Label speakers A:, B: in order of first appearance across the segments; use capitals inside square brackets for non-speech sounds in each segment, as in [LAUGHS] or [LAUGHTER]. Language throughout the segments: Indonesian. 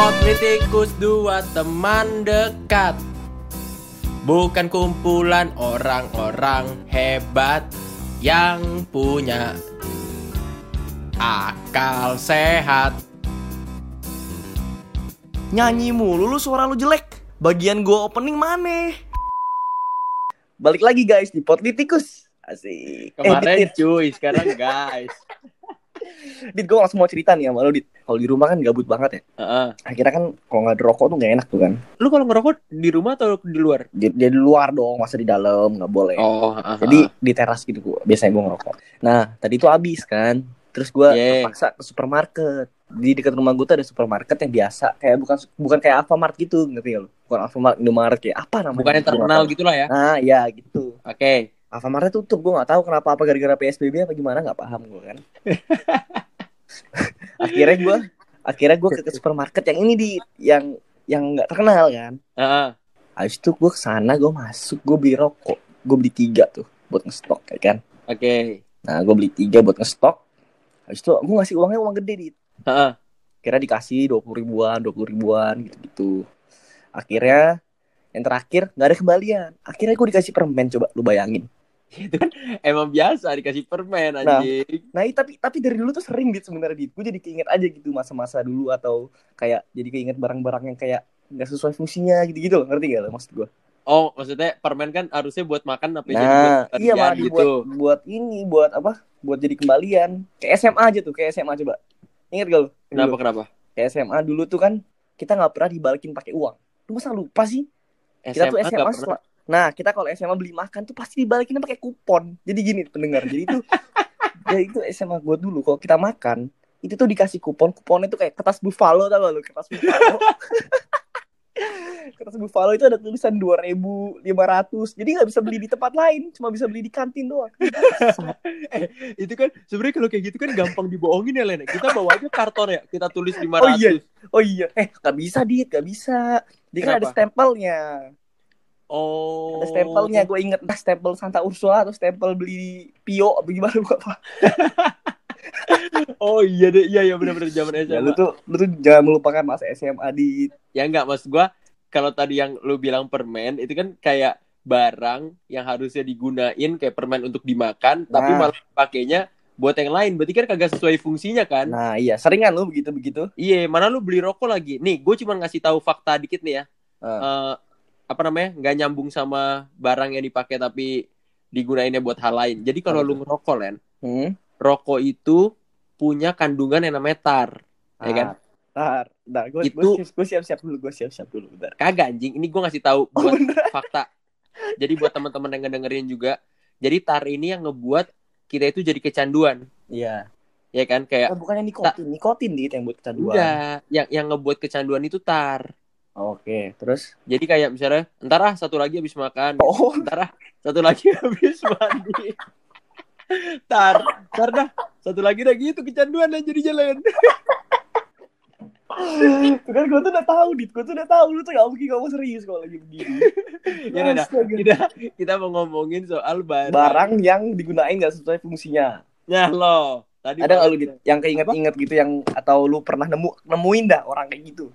A: Politikus dua teman dekat Bukan kumpulan orang-orang hebat Yang punya akal sehat
B: Nyanyi mulu lu suara lu jelek. Bagian gua opening mana? Balik lagi guys di Potlitikus. Asik.
A: Kemarin
B: eh,
A: cuy, sekarang guys [LAUGHS]
B: Dit, gua langsung mau cerita nih sama lu, Dit. Kalau di rumah kan gabut banget ya.
A: Heeh.
B: Akhirnya kan kalau nggak ada rokok tuh nggak enak tuh kan.
A: Lu kalau ngerokok di rumah atau di luar?
B: Di, di luar dong, masa di dalam nggak boleh.
A: Oh, heeh.
B: Jadi di teras gitu gua. Biasanya gua ngerokok. Nah, tadi tuh habis kan. Terus
A: Yeah.
B: terpaksa ke supermarket. Di dekat rumah gua tuh ada supermarket yang biasa, kayak bukan bukan kayak Alfamart gitu, ngerti gak lu? Bukan Alfamart, Indomaret kayak apa namanya?
A: bukan yang terkenal
B: tahu.
A: gitu lah ya.
B: Nah, ya gitu.
A: Oke.
B: Alfamart tutup, gue nggak tahu kenapa apa gara-gara PSBB apa gimana nggak paham gue kan. [LAUGHS] akhirnya gue, akhirnya gue ke, ke supermarket yang ini di yang yang nggak terkenal kan.
A: Heeh.
B: Habis itu gue ke sana, gue masuk, gue beli rokok, gue beli tiga tuh buat ngestok ya kan.
A: Oke.
B: Nah gue beli tiga buat ngestok. Habis itu gue ngasih uangnya uang gede di.
A: Heeh.
B: Kira dikasih dua puluh ribuan, dua puluh ribuan gitu-gitu. Akhirnya yang terakhir nggak ada kembalian. Akhirnya gue dikasih permen coba lu bayangin.
A: Itu kan emang biasa dikasih permen
B: Nah.
A: anjing.
B: Nah, i- tapi tapi dari dulu tuh sering dit sebenarnya dit. Gue jadi keinget aja gitu masa-masa dulu atau kayak jadi keinget barang-barang yang kayak nggak sesuai fungsinya gitu-gitu loh. Ngerti gak lo maksud gue?
A: Oh, maksudnya permen kan harusnya buat makan apa jadi
B: Nah,
A: buat
B: iya malah
A: gitu.
B: dibuat buat ini, buat apa? Buat jadi kembalian. Kayak SMA aja tuh, kayak SMA coba. Ingat gak lo?
A: Kenapa
B: Dulu.
A: kenapa?
B: Kayak SMA dulu tuh kan kita nggak pernah dibalikin pakai uang. Lu masa lupa sih? Kita tuh SMA
A: pernah.
B: setelah- Nah, kita kalau SMA beli makan tuh pasti dibalikin pakai kupon. Jadi gini pendengar. Jadi itu ya [LAUGHS] itu SMA gue dulu kalau kita makan itu tuh dikasih kupon. Kuponnya tuh kayak kertas buffalo tau gak lu? Kertas buffalo. [LAUGHS] kertas buffalo itu ada tulisan 2500. Jadi nggak bisa beli di tempat lain, cuma bisa beli di kantin doang. [LAUGHS]
A: Itu kan sebenarnya kalau kayak gitu kan gampang dibohongin ya Len. Kita bawa aja karton ya, kita tulis 500.
B: Oh iya. Oh iya, eh nggak bisa dit, nggak bisa. Dia kan ada stempelnya.
A: Oh.
B: Ada stempelnya, gue inget entah stempel Santa Ursula atau stempel beli Pio apa gimana gue apa.
A: Oh iya deh, iya ya benar-benar zaman SMA.
B: Ya, lu tuh lu tuh jangan melupakan masa SMA di
A: Ya enggak maksud gua kalau tadi yang lu bilang permen itu kan kayak barang yang harusnya digunain kayak permen untuk dimakan tapi
B: Nah.
A: malah pakainya buat yang lain. Berarti kan kagak sesuai fungsinya kan?
B: Nah, iya, seringan lu begitu-begitu.
A: Iya, mana lu beli rokok lagi? Nih, gue cuma ngasih tahu fakta dikit nih ya.
B: Ah.
A: Eh, apa namanya? nggak nyambung sama barang yang dipakai tapi digunainnya buat hal lain. Jadi kalau lu ngerokok, Len,
B: Hmm.
A: rokok itu punya kandungan yang namanya tar. Ya kan?
B: Tar, bentar, gue
A: Itu-
B: gue siap-siap dulu, gue siap-siap dulu, bentar.
A: Kagak anjing, ini gue ngasih tahu
B: Oh,
A: buat
B: bener.
A: fakta. Jadi buat teman-teman yang ngedengerin juga, jadi tar ini yang ngebuat kita itu jadi kecanduan,
B: Iya.
A: ya kan? Kayak
B: Oh, bukannya nikotin, nikotin dit yang buat kecanduan.
A: enggak, yang yang ngebuat kecanduan itu tar.
B: Oke, terus
A: Jadi kayak misalnya, entar ah satu lagi habis makan,
B: Oh, [LAUGHS]
A: Ntar ah, satu lagi [LAUGHS] habis mandi. [LAUGHS] Tar, tar dah. Satu lagi dah gitu kecanduan dan jadi jalan.
B: tuh kan gue tuh udah tahu dit, gue tuh udah tahu lu tuh gak mungkin ngomong serius kalau lagi begini.
A: Ya udah, kita kita mau ngomongin soal barang.
B: Barang yang digunain gak sesuai fungsinya.
A: Ya lo. Tadi
B: Ada nggak lu dit yang keinget-inget gitu yang atau lu pernah nemu nemuin dah orang kayak gitu.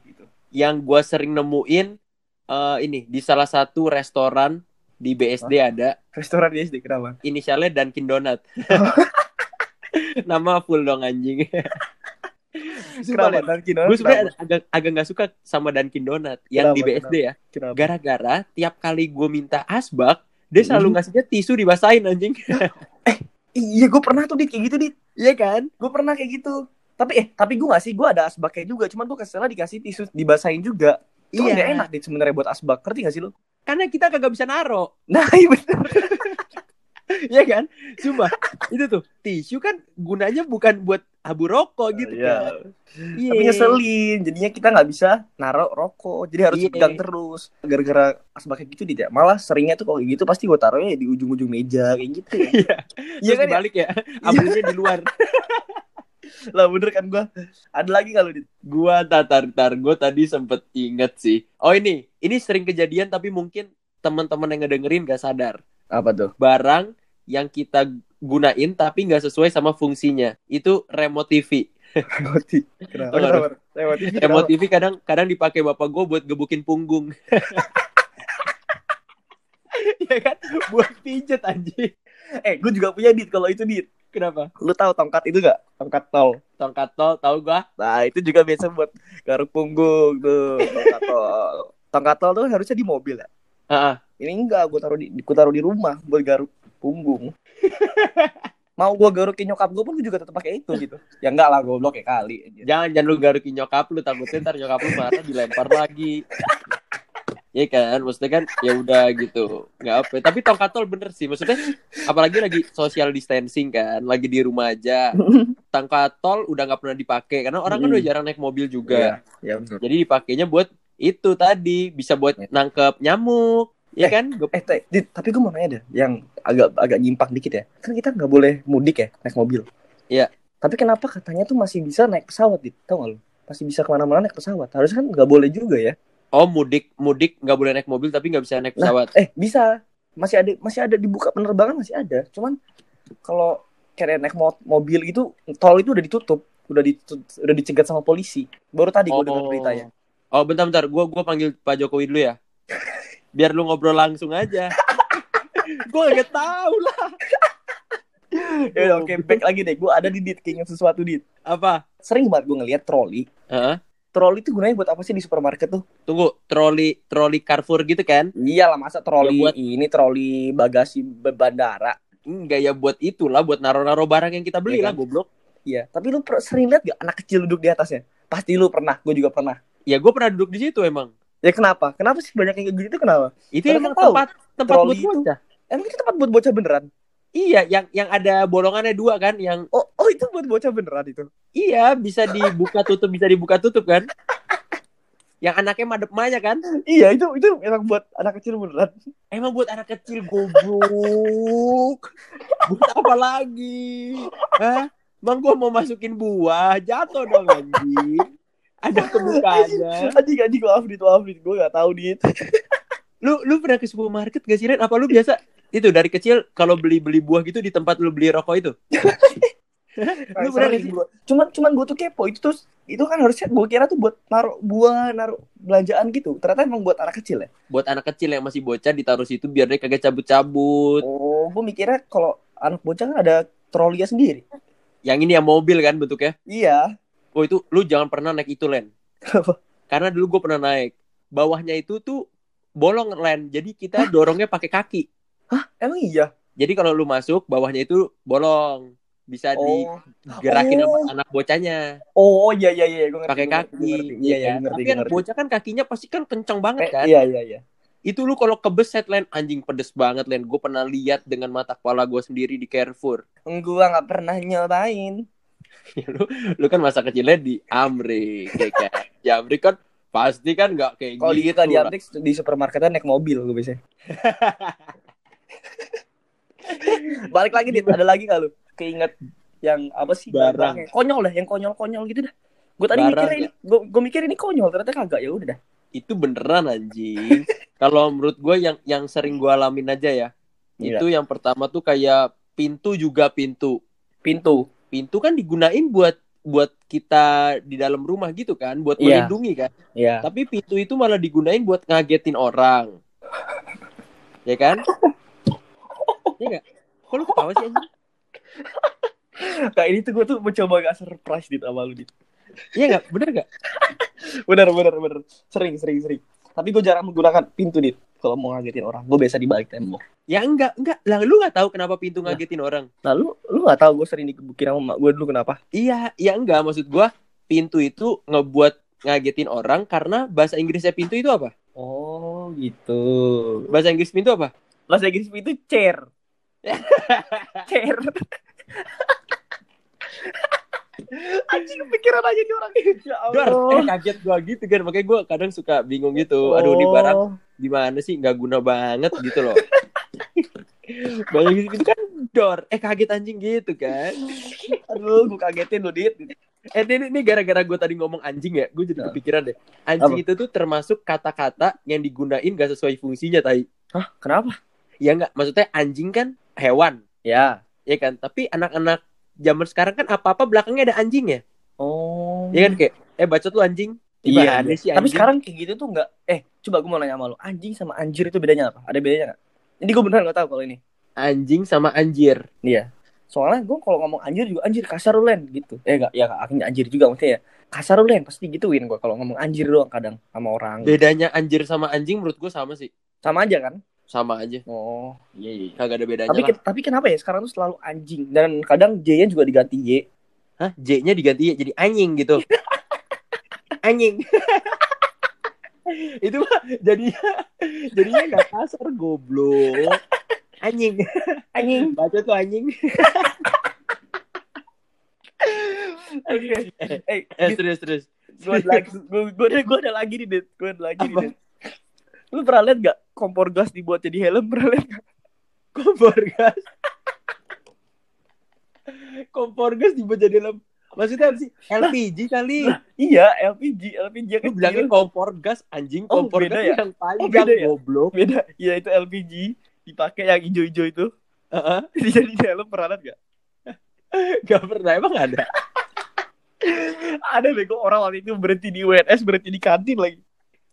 A: Yang gua sering nemuin eh, ini di salah satu restoran di BSD ada
B: Restoran di SD kenapa?
A: inisialnya Dunkin Donut. [LAUGHS] Nama full dong anjing.
B: Kenapa?
A: Gue sebenarnya agak agak nggak suka sama Dunkin Donut yang di
B: Kenapa?
A: BSD ya.
B: Kenapa?
A: Gara-gara tiap kali gue minta asbak, dia selalu
B: Hmm.
A: ngasihnya tisu dibasahin anjing. [LAUGHS]
B: Iya, gue pernah tuh dit kayak gitu dit.
A: Iya kan?
B: Gue pernah kayak gitu. Tapi eh, tapi gue gak sih, gue ada asbaknya juga. Cuman gue kesel dikasih tisu dibasahin juga. Itu
A: Iya.
B: nggak enak dit sebenarnya buat asbak. Ngerti gak sih lu?
A: Karena kita kagak bisa naro.
B: Nah, iya bener. [LAUGHS]
A: Iya kan? Sumpah, itu tuh tisu kan gunanya bukan buat abu rokok gitu
B: Iya.
A: kan. Iya.
B: Tapi ngeselin. Jadinya kita nggak bisa naruh rokok. Jadi harus
A: Iya.
B: pegang terus. Gara-gara asbaknya gitu dit ya. Malah seringnya tuh kalau gitu pasti gue taruhnya di ujung-ujung meja kayak gitu. Ya.
A: Iya.
B: Iya kan ya?
A: dibalik ya. Abunya di luar. [LAUGHS]
B: Lah bener kan gue. Ada lagi kalau dit.
A: Gua tatar tar gue tadi sempet inget sih. Oh ini, ini sering kejadian tapi mungkin teman-teman yang ngedengerin gak sadar.
B: Apa tuh?
A: Barang yang kita gunain tapi nggak sesuai sama fungsinya. Itu remote TV.
B: Remote TV. Kenapa? Kenapa? Remote TV.
A: Remote TV kadang kadang dipakai bapak gue buat gebukin punggung. [LAUGHS] ya kan? Buat pijet anjing.
B: Eh, gue juga punya dit kalau itu dit.
A: Kenapa?
B: Lu tahu tongkat itu gak? Tongkat tol.
A: Tongkat tol tahu gua?
B: Nah, itu juga biasa buat garuk punggung tuh, tongkat tol. Tongkat tol tuh harusnya di mobil ya.
A: Heeh.
B: Ini enggak, gue taruh di gue taruh di rumah buat garuk punggung. [LAUGHS] Mau gue garukin nyokap gue pun gue juga tetap pakai itu gitu. Ya enggak lah, goblok ya kali.
A: Jangan jangan lu garukin nyokap lu takutnya ntar nyokap lu marah dilempar lagi. Iya kan, maksudnya kan ya udah gitu, nggak apa. Tapi tongkat tol bener sih, maksudnya apalagi lagi social distancing kan, lagi di rumah aja. [LAUGHS] Tongkat tol udah nggak pernah dipakai karena orang kan
B: Mm.
A: udah jarang naik mobil juga.
B: Ya benar.
A: Jadi dipakainya buat itu tadi bisa buat
B: Ya.
A: nangkep nyamuk, ya kan?
B: Eh, Teh, Dit, tapi gue mau nanya deh, yang agak agak nyimpang dikit ya. Kan kita nggak boleh mudik ya, naik mobil.
A: Iya.
B: Tapi kenapa katanya tuh masih bisa naik pesawat, Dit? Tahu nggak lu? Masih bisa ke mana-mana naik pesawat. Harusnya kan nggak boleh juga ya.
A: Oh mudik mudik nggak boleh naik mobil tapi nggak bisa naik
B: Nah,
A: pesawat.
B: Eh, bisa. Masih ada masih ada dibuka penerbangan masih ada. Cuman kalau kayak naik mo- mobil itu tol itu udah ditutup, udah ditutup, udah dicegat sama polisi. Baru tadi gue dengar beritanya.
A: Oh bentar-bentar, gua gua panggil Pak Jokowi dulu ya. Biar lu ngobrol langsung aja. [LAUGHS] gua nggak tahu lah.
B: Ya oke, back lagi deh. Gue ada di Dit, keinget sesuatu Dit.
A: Apa?
B: Sering banget gue ngeliat troli.
A: Heeh.
B: Troli itu gunanya buat apa sih di supermarket tuh?
A: Tunggu, troli troli Carrefour gitu kan?
B: Iyalah masa troli
A: Ya, buat-
B: ini troli bagasi bandara.
A: Enggak ya buat itulah, buat naro-naro barang yang kita beli lah,
B: kan?
A: goblok.
B: Iya, tapi lu sering lihat gak anak kecil duduk di atasnya? Pasti lu pernah, gue juga pernah.
A: Ya gue pernah duduk di situ emang.
B: Ya kenapa? Kenapa sih banyak yang kayak gitu kenapa?
A: Itu emang
B: kan tahu,
A: tempat tempat buat
B: itu-
A: bocah.
B: Emang itu tempat buat bocah beneran?
A: Iya, yang yang ada bolongannya dua kan, yang
B: Oh, oh itu buat bocah beneran itu.
A: iya bisa dibuka tutup bisa dibuka tutup kan? yang anaknya madep maya kan?
B: Iya, itu itu emang buat anak kecil beneran.
A: Emang buat anak kecil goblok. buat apa lagi? Hah? Bang gua mau masukin buah, jatuh dong anjing. Ada kebukanya.
B: Anjing anjing maaf dit, maaf dit, gue gak tahu dit.
A: Lu lu pernah ke supermarket gak sih Ren? Apa lu biasa itu dari kecil kalau beli-beli buah gitu di tempat lu beli rokok itu? [LAUGHS] [LAUGHS] lu gak sih?
B: Gua- Cuman cuman gue tuh kepo itu tuh itu kan harusnya gue kira tuh buat naruh buah, naruh belanjaan gitu. Ternyata emang buat anak kecil ya.
A: Buat anak kecil yang masih bocah ditaruh situ biar dia kagak cabut-cabut.
B: Oh, gue mikirnya kalau anak bocah kan ada trolinya sendiri.
A: Yang ini yang mobil kan bentuknya.
B: Iya.
A: Oh itu lu jangan pernah naik itu Len.
B: Kenapa?
A: Karena dulu gue pernah naik. Bawahnya itu tuh bolong Len. Jadi kita dorongnya pakai kaki.
B: Emang iya.
A: Jadi kalau lu masuk bawahnya itu bolong. Bisa
B: Oh,
A: digerakin sama
B: Oh.
A: anak bocahnya
B: oh iya iya iya, gue ngerti.
A: pakai kaki.
B: ngerti. Iya iya,
A: kan?
B: gue.
A: Tapi
B: ngerti.
A: bocah kan kakinya pasti kan kencang banget
B: Eh,
A: kan.
B: Iya iya iya.
A: Itu lu kalau kebeset Len anjing pedes banget Len. Gue pernah lihat dengan mata kepala gue sendiri di Carrefour.
B: Gua nggak pernah nyobain. [LAUGHS]
A: lu, lu kan masa kecilnya di Amrik ya kan. Di Amrik kan pasti kan nggak kayak
B: Kalau di
A: gitu.
B: kita di
A: lah.
B: Amrik di supermarketan naik mobil gue biasanya. [LAUGHS] Balik lagi dit, ada lagi gak lu? Keinget yang apa sih?
A: Barang.
B: Yang Konyol dah, yang konyol-konyol gitu dah. Gue tadi
A: Barang,
B: mikirnya ini, gue, gue mikir ini konyol, ternyata kagak ya udah dah.
A: itu beneran anjing. [LAUGHS] Kalau menurut gue yang yang sering gue alamin aja ya,
B: Iya.
A: itu yang pertama tuh kayak pintu juga pintu.
B: Pintu.
A: Pintu kan digunain buat buat kita di dalam rumah gitu kan, buat
B: Iya.
A: melindungi kan.
B: Iya.
A: Tapi pintu itu malah digunain buat ngagetin orang. [LAUGHS] Ya kan? Iya gak? Kok lu ketawa sih anjing? [LAUGHS]
B: Nah ini tuh gue tuh mencoba gak surprise dit sama lu dit.
A: Iya gak? Bener gak? [LAUGHS]
B: Bener bener bener. Sering sering sering. Tapi gue jarang menggunakan pintu dit. Kalau mau ngagetin orang, gue biasa di balik tembok.
A: Ya enggak, enggak. Lah lu gak tahu kenapa pintu
B: Lah.
A: ngagetin orang?
B: Nah lu lu gak tahu gue sering digebukin sama mak gue dulu kenapa?
A: Iya, iya enggak. Maksud gua pintu itu ngebuat ngagetin orang karena bahasa Inggrisnya pintu itu apa?
B: Oh gitu.
A: Bahasa Inggris pintu apa?
B: Bahasa Inggris itu chair. [LAUGHS] chair. [LAUGHS] Anjing pikiran aja di orang. Ya
A: Dor, eh, kaget gua gitu kan. Makanya gua kadang suka bingung gitu. Aduh, ini barang
B: Oh.
A: gimana sih? Nggak guna banget gitu loh. [LAUGHS] Bahasa Inggris pintu kan dor. Eh kaget anjing gitu kan.
B: Aduh, gue kagetin lu, Dit.
A: Eh ini, ini gara-gara gue tadi ngomong anjing ya, gue jadi
B: Nah.
A: kepikiran deh. Anjing
B: Apa?
A: itu tuh termasuk kata-kata yang digunain gak sesuai fungsinya, Tai.
B: Hah, kenapa?
A: Ya enggak, maksudnya anjing kan hewan,
B: Ya.
A: Ya kan? Tapi anak-anak zaman sekarang kan apa-apa belakangnya ada anjing ya.
B: Oh.
A: Ya kan kayak eh bacot lu anjing.
B: Iya,
A: Gimana
B: iya.
A: sih
B: Tapi
A: anjing?
B: sekarang kayak gitu tuh nggak. Eh, coba gue mau nanya sama lu. Anjing sama anjir itu bedanya apa? Ada bedanya nggak? Ini gue beneran nggak tahu kalau ini.
A: anjing sama anjir.
B: Iya. Soalnya gue kalau ngomong anjir juga anjir kasar lu Len gitu. Eh enggak, ya akhirnya anjir juga maksudnya ya. Kasar lu Len pasti gituin gue kalau ngomong anjir doang kadang sama orang.
A: Bedanya anjir sama anjing menurut gue sama sih.
B: Sama aja kan?
A: Sama aja.
B: Oh, iya iya.
A: Kagak ada bedanya
B: Tapi
A: lah.
B: ke- tapi kenapa ya sekarang tuh selalu anjing dan kadang J-nya juga diganti Y.
A: Hah? J-nya diganti Y jadi anjing gitu. [LAUGHS] anjing. Itu mah jadinya jadinya nggak kasar goblok. Anjing.
B: Anjing.
A: Baca tuh anjing.
B: Oke. Eh,
A: Eh serius serius.
B: gue ada lagi, [LAUGHS] gue gue ada, lagi nih, Dit. Gue ada lagi nih? Dit. Lu pernah liat gak kompor gas dibuat jadi helm? Pernah liat gak?
A: Kompor gas. Kompor gas dibuat jadi lem. Maksudnya apa sih? LPG kali.
B: Iya, LPG, LPG yang
A: Lu
B: kecil.
A: bilangin kompor gas anjing,
B: Oh,
A: kompor gas
B: ya?
A: yang panjang
B: beda ya?
A: goblok.
B: Beda, iya itu LPG dipakai yang hijau-hijau itu.
A: Heeh. [LAUGHS]
B: Jadi helm pernah liat gak? [LAUGHS]
A: Gak pernah emang ada. [LAUGHS]
B: Ada bego orang waktu itu berhenti di UNS, berhenti di kantin lagi.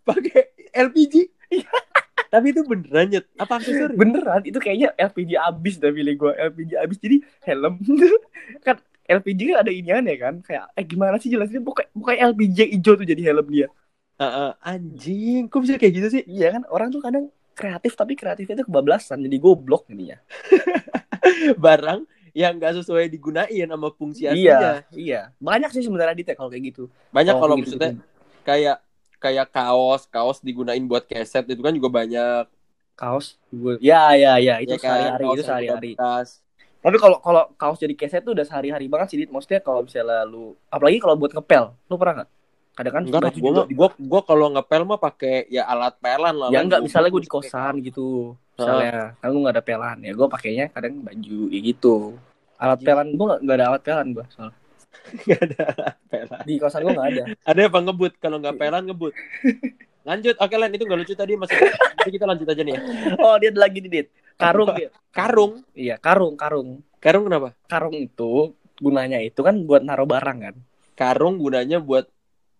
A: Pakai LPG. Tapi itu beneran nyet. Apa aksesori?
B: Beneran, itu kayaknya LPG abis dah pilih gue. LPG abis, jadi helm. [LAUGHS] kan LPG kan ada iniannya kan. Kayak, eh gimana sih jelasin? Bukan, bukan LPG yang hijau tuh jadi helm dia.
A: Heeh, anjing, kok bisa kayak gitu sih?
B: Iya kan, orang tuh kadang kreatif, tapi kreatifnya itu kebablasan. Jadi goblok jadinya. [LAUGHS]
A: Barang yang gak sesuai digunain sama fungsi
B: Iya,
A: aslinya.
B: iya. Banyak sih sebenarnya ya kalau kayak gitu.
A: Banyak kalau
B: gitu,
A: maksudnya kayak kayak kaos, kaos digunain buat keset itu kan juga banyak.
B: kaos gue. Ya, ya, ya, itu
A: ya kan?
B: sehari-hari, itu sehari-hari. Tapi kalau kalau kaos jadi keset tuh udah sehari-hari banget sih, Dit. Maksudnya kalau misalnya lu apalagi kalau buat ngepel, lu pernah nggak? Kadang kan
A: Enggak,
B: juga
A: gua, gua kalau ngepel mah pakai ya alat pelan lah.
B: ya enggak
A: Gua-
B: misalnya gue
A: gua
B: di kosan gitu misalnya kan gue nggak ada pelan ya gue pakainya kadang baju ya gitu alat pelan gue nggak ada alat pelan gue soalnya [LAUGHS]
A: Nggak ada pelan.
B: di kosan gue nggak ada
A: Ada apa ngebut? Kalau nggak pelan ngebut. Lanjut, oke Len itu nggak lucu tadi maksudnya. Jadi kita lanjut aja nih ya.
B: oh dia ada lagi nih dit karung dia
A: Karung,
B: iya karung karung
A: karung kenapa?
B: karung itu gunanya itu kan buat naruh barang kan
A: Karung gunanya buat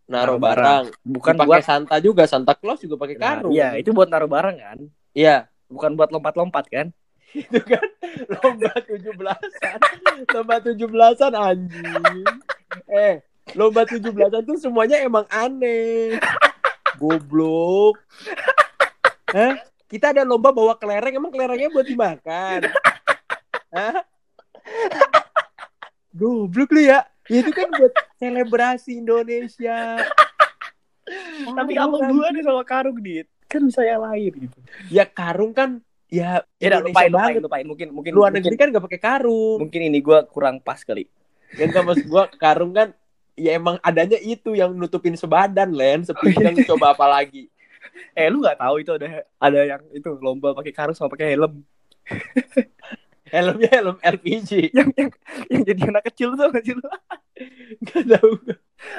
A: naruh
B: barang.
A: barang.
B: bukan
A: Dipakai
B: buat
A: Santa juga, Santa Claus juga pakai
B: Nah,
A: karung.
B: iya itu buat naruh barang kan
A: Iya.
B: bukan buat lompat-lompat kan
A: itu kan lomba tujuh belasan. Lomba tujuh belasan anjing. Eh lomba tujuh belasan tuh semuanya emang aneh. Goblok. Hah? kita ada lomba bawa kelereng emang kelerengnya buat dimakan? Hah? goblok lu ya. Ya, itu kan buat selebrasi Indonesia.
B: Tapi apa gue nih sama karung dit. Kan bisa yang lain gitu.
A: Ya karung kan ya
B: ya udah lupain lupain
A: banget.
B: lupain mungkin mungkin
A: luar negeri kan gak pakai karung
B: mungkin ini gue kurang pas kali
A: Ya enggak maksud gua karung kan ya emang adanya itu yang nutupin sebadan Len, sepinggang coba apa lagi. [LAUGHS]
B: Eh lu nggak tahu itu ada ada yang itu lomba pakai karung sama pakai helm. [LAUGHS]
A: Helmnya helm LPG. [LAUGHS]
B: Yang yang yang jadi anak kecil tuh nggak sih lu?
A: Enggak tahu.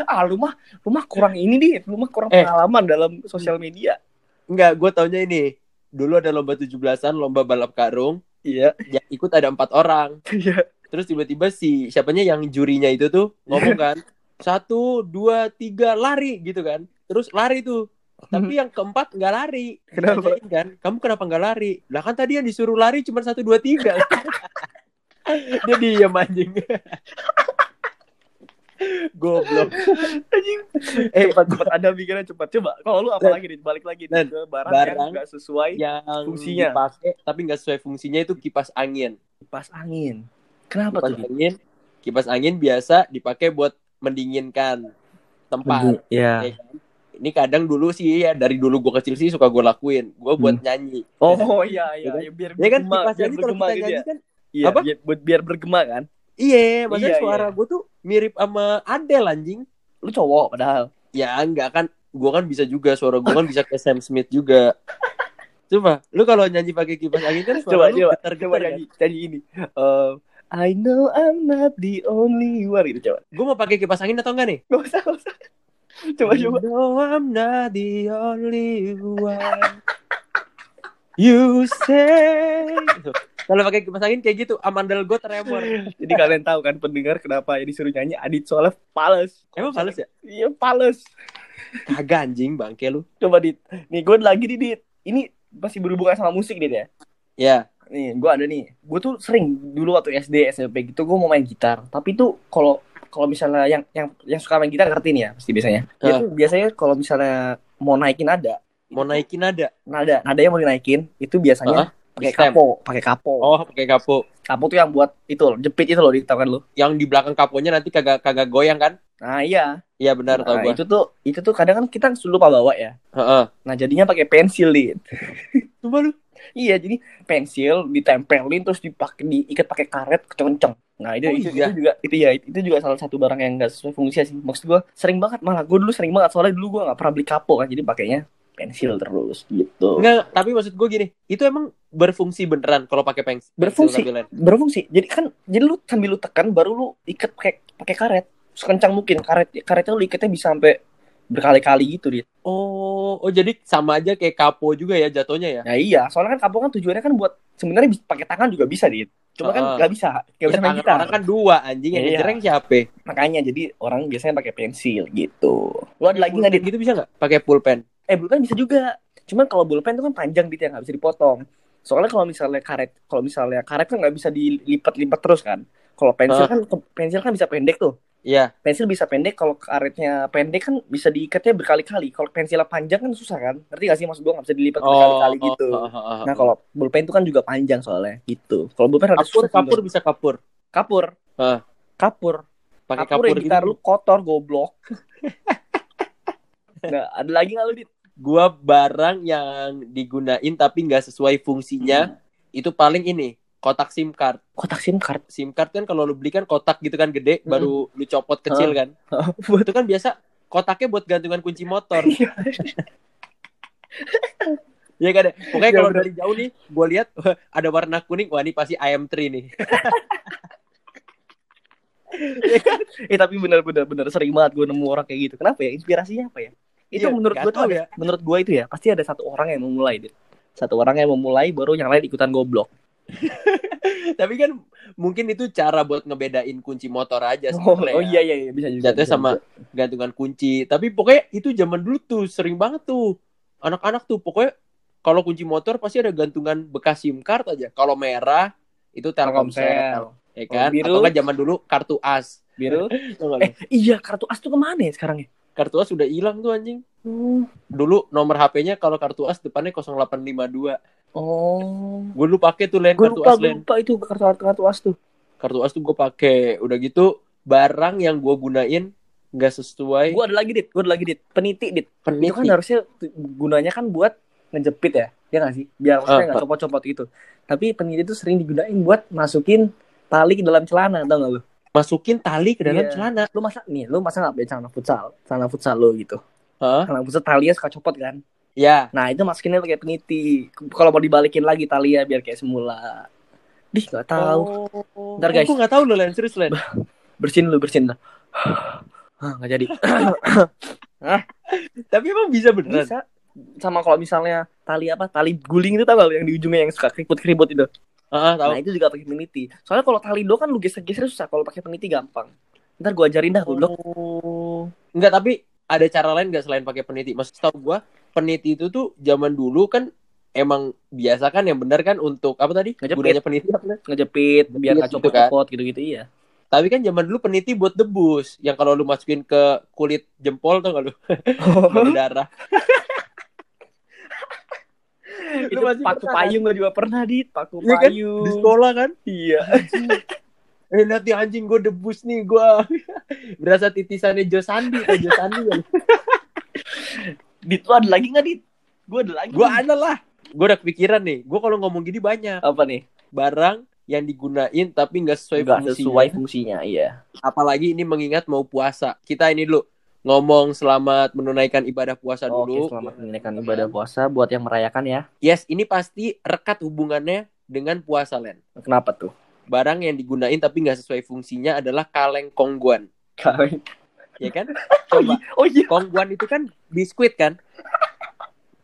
B: Ah lu mah lu mah kurang ini nih, lu mah kurang
A: Eh.
B: pengalaman dalam sosial media.
A: Enggak, gua taunya ini. Dulu ada lomba 17-an, lomba balap karung,
B: Iya,
A: yang ikut ada empat orang.
B: iya.
A: Terus tiba-tiba si siapanya yang jurinya itu tuh ngomong kan, satu, dua, tiga, lari gitu kan. Terus lari tuh. Tapi yang keempat nggak lari.
B: Kenapa?
A: Ditanyain kan, kamu kenapa nggak lari? Lah kan tadi yang disuruh lari cuma satu, dua, tiga. [LAUGHS] Dia diam anjing. Goblok.
B: Anjing. [LAUGHS]
A: Eh,
B: Cepat cepat ada pikiran cepat. Coba kalau lu apa
A: Dan-
B: lagi nih? Balik lagi nih
A: dan
B: ke barang,
A: barang
B: yang nggak sesuai
A: yang
B: Fungsinya.
A: dipakai tapi nggak sesuai fungsinya itu kipas angin.
B: kipas angin. Kenapa
A: Kipas
B: tuh?
A: angin, kipas angin biasa dipakai buat mendinginkan tempat.
B: Ya.
A: ya kan? Ini kadang dulu sih ya dari dulu gue kecil sih suka gue lakuin. Gue buat nyanyi.
B: Oh iya iya,
A: Ya kan?
B: ya, biar
A: Ya kan
B: bergema,
A: kipas
B: biar
A: angin kalau
B: bergema
A: kita
B: gitu
A: nyanyi
B: ya.
A: kan
B: Iya,
A: Apa?
B: biar, buat- biar bergema kan.
A: Iya, maksudnya
B: Iya,
A: suara
B: iya.
A: gue tuh mirip sama Adele anjing.
B: Lu cowok padahal.
A: Ya enggak kan, gue kan bisa juga suara gue kan bisa kayak Sam Smith juga. Coba, lu kalau nyanyi pakai kipas angin kan
B: Coba
A: suara lu
B: coba
A: getar-getar
B: coba
A: kan?
B: nyanyi, nyanyi ini. Eh, I know I'm not the only one gitu coba.
A: Gue mau pakai kipas angin atau enggak nih?
B: Gak usah, gak usah. Coba
A: I
B: coba.
A: know I'm not the only one. You say Kalau pakai kipas angin kayak gitu, amandel gue tremor.
B: Jadi kalian tahu kan pendengar kenapa ya disuruh nyanyi Adit soalnya pales.
A: Emang fals ya?
B: Iya pales.
A: Kagak anjing bangke lu.
B: Coba Dit. Nih gue lagi nih Dit. Ini masih berhubungan sama musik Dit ya.
A: Ya,
B: Nih gue ada nih. Gue tuh sering dulu waktu SD SMP gitu gue mau main gitar. Tapi tuh kalau kalau misalnya yang yang yang suka main gitar ngerti nih ya pasti biasanya. Dia
A: Ah.
B: tuh biasanya kalau misalnya mau naikin nada,
A: mau naikin nada.
B: nada nada yang mau dinaikin itu biasanya pakai kapo, pakai kapo.
A: Oh, pakai kapo.
B: Kapo tuh yang buat itu loh, jepit itu loh, tahu kan lu?
A: Yang di belakang kaponya nanti kagak kagak goyang kan?
B: Nah iya.
A: Iya benar tau
B: Nah,
A: gua.
B: itu tuh itu tuh kadang kan kita lupa bawa ya.
A: Heeh.
B: Nah jadinya pakai pensil dit. [LAUGHS]
A: Coba lu.
B: Iya jadi pensil ditempelin terus dipakai diikat pakai karet kenceng. Nah itu,
A: Oh,
B: itu,
A: iya?
B: itu juga itu ya itu juga salah satu barang yang enggak sesuai fungsi sih. Maksud gua sering banget malah gua dulu sering banget soalnya dulu gua nggak pernah beli kapo kan jadi pakainya pensil terus gitu.
A: Enggak, tapi maksud gue gini, itu emang berfungsi beneran kalau pakai
B: Berfungsi.
A: pensil sambilan?
B: Berfungsi. Jadi kan jadi lu sambil lu tekan baru lu ikat pakai pakai karet. Sekencang mungkin karet karetnya lu ikatnya bisa sampai berkali-kali gitu dit.
A: Oh, oh jadi sama aja kayak kapo juga ya jatuhnya ya?
B: Nah iya, soalnya kan kapo kan tujuannya kan buat sebenarnya pakai tangan juga bisa dit. Cuma kan
A: Heeh.
B: nggak bisa, nggak bisa main gitar.
A: orang kan dua anjing yang
B: Iya.
A: ngejereng siapa?
B: Makanya jadi orang biasanya pakai pensil gitu. Lu ada lagi nggak
A: gitu bisa nggak? Pakai pulpen.
B: Eh bulpen bisa juga. Cuman kalau bulpen itu kan panjang dit ya nggak bisa dipotong. Soalnya kalau misalnya karet, kalau misalnya karet kan nggak bisa dilipat-lipat terus kan. Kalau pensil
A: Ah.
B: kan pensil kan bisa pendek tuh.
A: Iya.
B: Pensil bisa pendek, kalau karetnya pendek kan bisa diikatnya berkali-kali. Kalau pensilnya panjang kan susah kan? Ngerti gak sih maksud gua nggak bisa dilipat berkali-kali gitu.
A: oh, oh, oh, oh.
B: Nah kalau bulpen itu kan juga panjang soalnya gitu. Kalau bulpen ada
A: kapur,
B: susah
A: kapur
B: juga.
A: bisa kapur.
B: kapur,
A: Ah.
B: kapur,
A: Pakai
B: kapur,
A: kapur,
B: gitar
A: gitu.
B: lu kotor goblok. [LAUGHS] nah ada lagi nggak lu dit?
A: Gua barang yang digunain tapi nggak sesuai fungsinya itu paling ini kotak SIM card.
B: Kotak sim card.
A: SIM card kan kalau lu beli kan kotak gitu kan gede,
B: Mm.
A: baru lu copot kecil kan. [LAUGHS] Itu kan biasa kotaknya buat gantungan kunci motor. Iya [LAUGHS] kan? ya? Pokoknya
B: Iya,
A: kalau dari jauh nih, gue lihat ada warna kuning, wah ini pasti IM3 nih. [LAUGHS]
B: eh tapi bener-bener bener sering banget gue nemu orang kayak gitu. Kenapa ya? Inspirasinya apa ya? Itu
A: Iya,
B: menurut gue tuh
A: ya.
B: menurut gue itu ya pasti ada satu orang yang memulai dit. Satu orang yang memulai baru yang lain ikutan goblok. [LAUGHS]
A: Tapi kan mungkin itu cara buat ngebedain kunci motor aja
B: Oh,
A: sebenarnya.
B: oh iya iya iya bisa juga.
A: Jatuhnya
B: bisa
A: sama
B: juga.
A: gantungan kunci. Tapi pokoknya itu zaman dulu tuh sering banget tuh. Anak-anak tuh pokoknya kalau kunci motor pasti ada gantungan bekas SIM card aja. Kalau merah itu Telkomsel, ya kan?
B: Kalau biru?
A: Atau kan zaman dulu kartu as.
B: Biru. [LAUGHS] Eh iya kartu as tuh ke mana ya sekarang ya?
A: kartu as sudah hilang tuh anjing. Dulu nomor HP-nya kalau kartu as depannya 0852.
B: Oh.
A: Gue dulu pakai tuh Len
B: Gue
A: kartu
B: lupa,
A: as
B: gue
A: Len.
B: lupa itu kartu kartu as tuh.
A: Kartu as tuh gue pakai. Udah gitu barang yang gue gunain nggak sesuai
B: Gue ada lagi dit, gue ada lagi dit. Peniti dit.
A: peniti.
B: Itu kan harusnya gunanya kan buat ngejepit ya, ya nggak sih? Biar maksudnya
A: Ah,
B: nggak copot-copot gitu. Tapi peniti itu sering digunain buat masukin tali ke dalam celana, tau gak lu?
A: Masukin tali ke dalam
B: Iya.
A: celana.
B: Lu masa nih, lu masa nggak pakai celana futsal, celana futsal lu gitu.
A: Hah?
B: Celana futsal talinya suka copot kan?
A: Ya.
B: Nah itu masukinnya pakai peniti. Kalau mau dibalikin lagi talinya biar kayak semula. Dih nggak tahu.
A: Oh.
B: Ntar, guys.
A: Gue nggak tahu loh Len, serius Len. [LAUGHS]
B: Bersihin lu, bersihin lu. [SIGHS] Ah, nggak jadi. [COUGHS]
A: Tapi emang bisa beneran.
B: Bisa. Sama kalau misalnya tali apa? Tali guling itu tau gak yang di ujungnya yang suka keriput-keriput itu.
A: Ah, tahu.
B: Nah itu juga pakai peniti. Soalnya kalau tali do kan lu geser-geser susah. Kalau pakai peniti gampang. Ntar gua ajarin dah goblok.
A: Oh. Enggak, tapi ada cara lain nggak selain pakai peniti? Maksud tahu gua, peniti itu tuh zaman dulu kan emang biasa kan yang benar kan untuk apa tadi?
B: Ngejepit.
A: Peniti apa?
B: Ngejepit biar nggak
A: gitu
B: copot-copot gitu-gitu iya.
A: Tapi kan zaman dulu peniti buat debus, yang kalau lu masukin ke kulit jempol tuh lu? Nggak berdarah.
B: itu paku
A: pernah,
B: payung gua juga pernah dit. Paku
A: Iya kan?
B: payung.
A: Di sekolah kan?
B: Iya.
A: Eh lihat nih anjing gue debus nih gue [LAUGHS] berasa titisannya Jo Sandi tuh Jo Sandi kan. [LAUGHS]
B: Dit lu ada lagi nggak dit? Gua ada lagi.
A: Gue ada lah. Gue udah kepikiran nih. Gue kalau ngomong gini banyak
B: apa nih?
A: barang yang digunain tapi nggak sesuai
B: Nggak
A: fungsinya.
B: sesuai fungsinya iya.
A: Apalagi ini mengingat mau puasa. Kita ini dulu ngomong selamat menunaikan ibadah puasa
B: Oke,
A: dulu.
B: selamat menunaikan ibadah puasa buat yang merayakan ya.
A: Yes, ini pasti rekat hubungannya dengan puasa Len.
B: Kenapa tuh?
A: Barang yang digunain tapi nggak sesuai fungsinya adalah kaleng kongguan,
B: Kalian.
A: ya kan? [LAUGHS] Coba
B: Oh iya.
A: kongguan itu kan biskuit kan?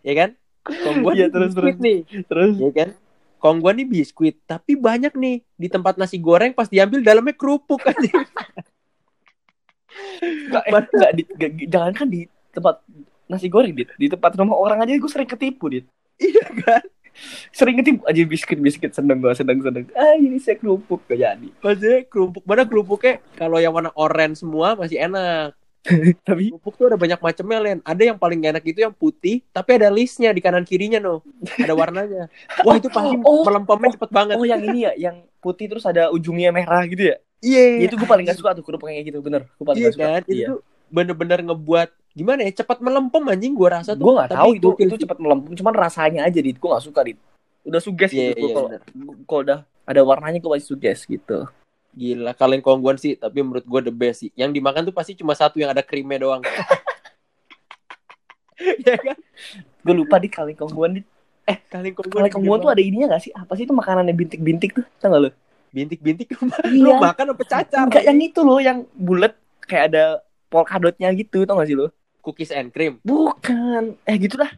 A: Ya kan? Kongguan
B: Iya,
A: itu
B: terus,
A: biskuit
B: terus.
A: nih,
B: Terus
A: ya kan? kong gua nih biskuit, tapi banyak nih di tempat nasi goreng pas diambil dalamnya kerupuk aja. [LAUGHS]
B: Nggak, eh, nggak, di, nggak, jangan kan di tempat nasi goreng dit di tempat rumah orang aja gue sering ketipu dit
A: iya kan?
B: Sering ketipu aja biskuit biskuit seneng gue seneng seneng ah ini saya kerupuk gak jadi
A: Maksudnya kerupuk mana kerupuknya kalau yang warna orange semua masih enak. [LAUGHS]
B: tapi
A: Kerupuk tuh ada banyak macamnya, Len. Ada yang paling enak itu yang putih, tapi ada listnya di kanan kirinya, no. Ada warnanya. [LAUGHS] Wah, itu pasti
B: Oh,
A: melempemnya cepet banget.
B: oh yang ini ya yang putih terus ada ujungnya merah gitu ya
A: Iya.
B: Ya, itu gue paling gak suka tuh kerupuk kayak gitu bener gue paling
A: Iya
B: gak suka
A: kan? Itu
B: iya.
A: tuh bener-bener ngebuat gimana ya? Cepat melempem anjing gua rasa tuh.
B: gue gak
A: Tapi
B: tahu itu itu cepat melempem cuman rasanya aja dit gue gak suka dit udah suges
A: Iya,
B: gitu
A: iya,
B: kalau kalau udah ada warnanya gue pasti suges gitu
A: Gila, kalian kongguan sih, tapi menurut gua the best sih. Yang dimakan tuh pasti cuma satu yang ada krimnya doang. [LAUGHS] Iya kan?
B: gue lupa dit kaleng kongguan dit
A: Kalian kongguan.
B: kaleng kongguan tuh ada ininya gak sih apa sih itu makanannya bintik-bintik tuh tau gak lu
A: bintik-bintik [LAUGHS] lu,
B: Iya.
A: lu makan apa cacar?
B: Enggak yang itu loh yang bulat kayak ada polkadotnya gitu tau gak sih lo
A: Cookies and cream.
B: bukan. Eh gitu dah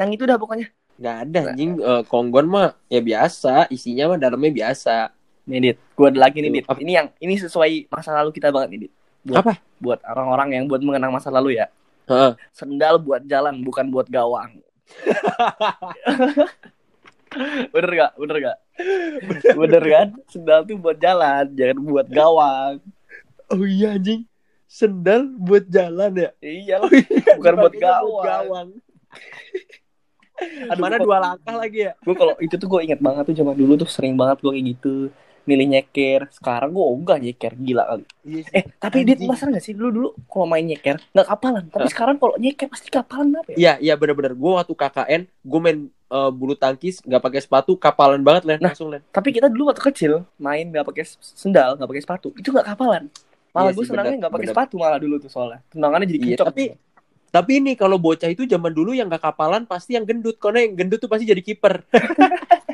B: yang itu dah pokoknya.
A: Nggak ada anjing. Eh, kongguan mah ya biasa, isinya mah dalamnya biasa.
B: nih dit. Gue ada lagi nih dit.
A: Apa?
B: ini yang ini sesuai masa lalu kita banget nih dit. Buat,
A: Apa?
B: buat orang-orang yang buat mengenang masa lalu ya.
A: Heeh.
B: sendal buat jalan bukan buat gawang. [LAUGHS] Bener gak bener gak bener kan? Sendal tuh buat jalan jangan buat gawang.
A: Oh iya anjing. Sendal buat jalan ya?
B: iya
A: Oh iya,
B: Bukan buat
A: dipakainya
B: gawang. Aduh,
A: Mana
B: gua-
A: dua langkah lagi ya?
B: gue kalau itu tuh gue inget banget tuh zaman dulu tuh sering banget gue kayak gitu milih nyeker sekarang gue ogah nyeker gila kali
A: Iya sih.
B: eh tapi dit
A: Anjing.
B: masalah gak sih dulu dulu kalau main nyeker nggak kapalan tapi
A: Hah?
B: sekarang kalau nyeker pasti kapalan apa ya
A: Iya, iya bener-bener. Gue waktu KKN, gue main eh, bulu tangkis, nggak pakai sepatu, kapalan banget Len,
B: Nah.
A: langsung Len.
B: tapi kita dulu waktu kecil main nggak pakai sendal nggak pakai sepatu itu nggak kapalan malah
A: Iya
B: gue senangnya nggak pakai sepatu malah dulu tuh soalnya. Tendangannya jadi
A: Iya,
B: kencok
A: tapi tapi ini kalau bocah itu zaman dulu yang nggak kapalan pasti yang gendut, karena yang gendut tuh pasti jadi kiper. [LAUGHS]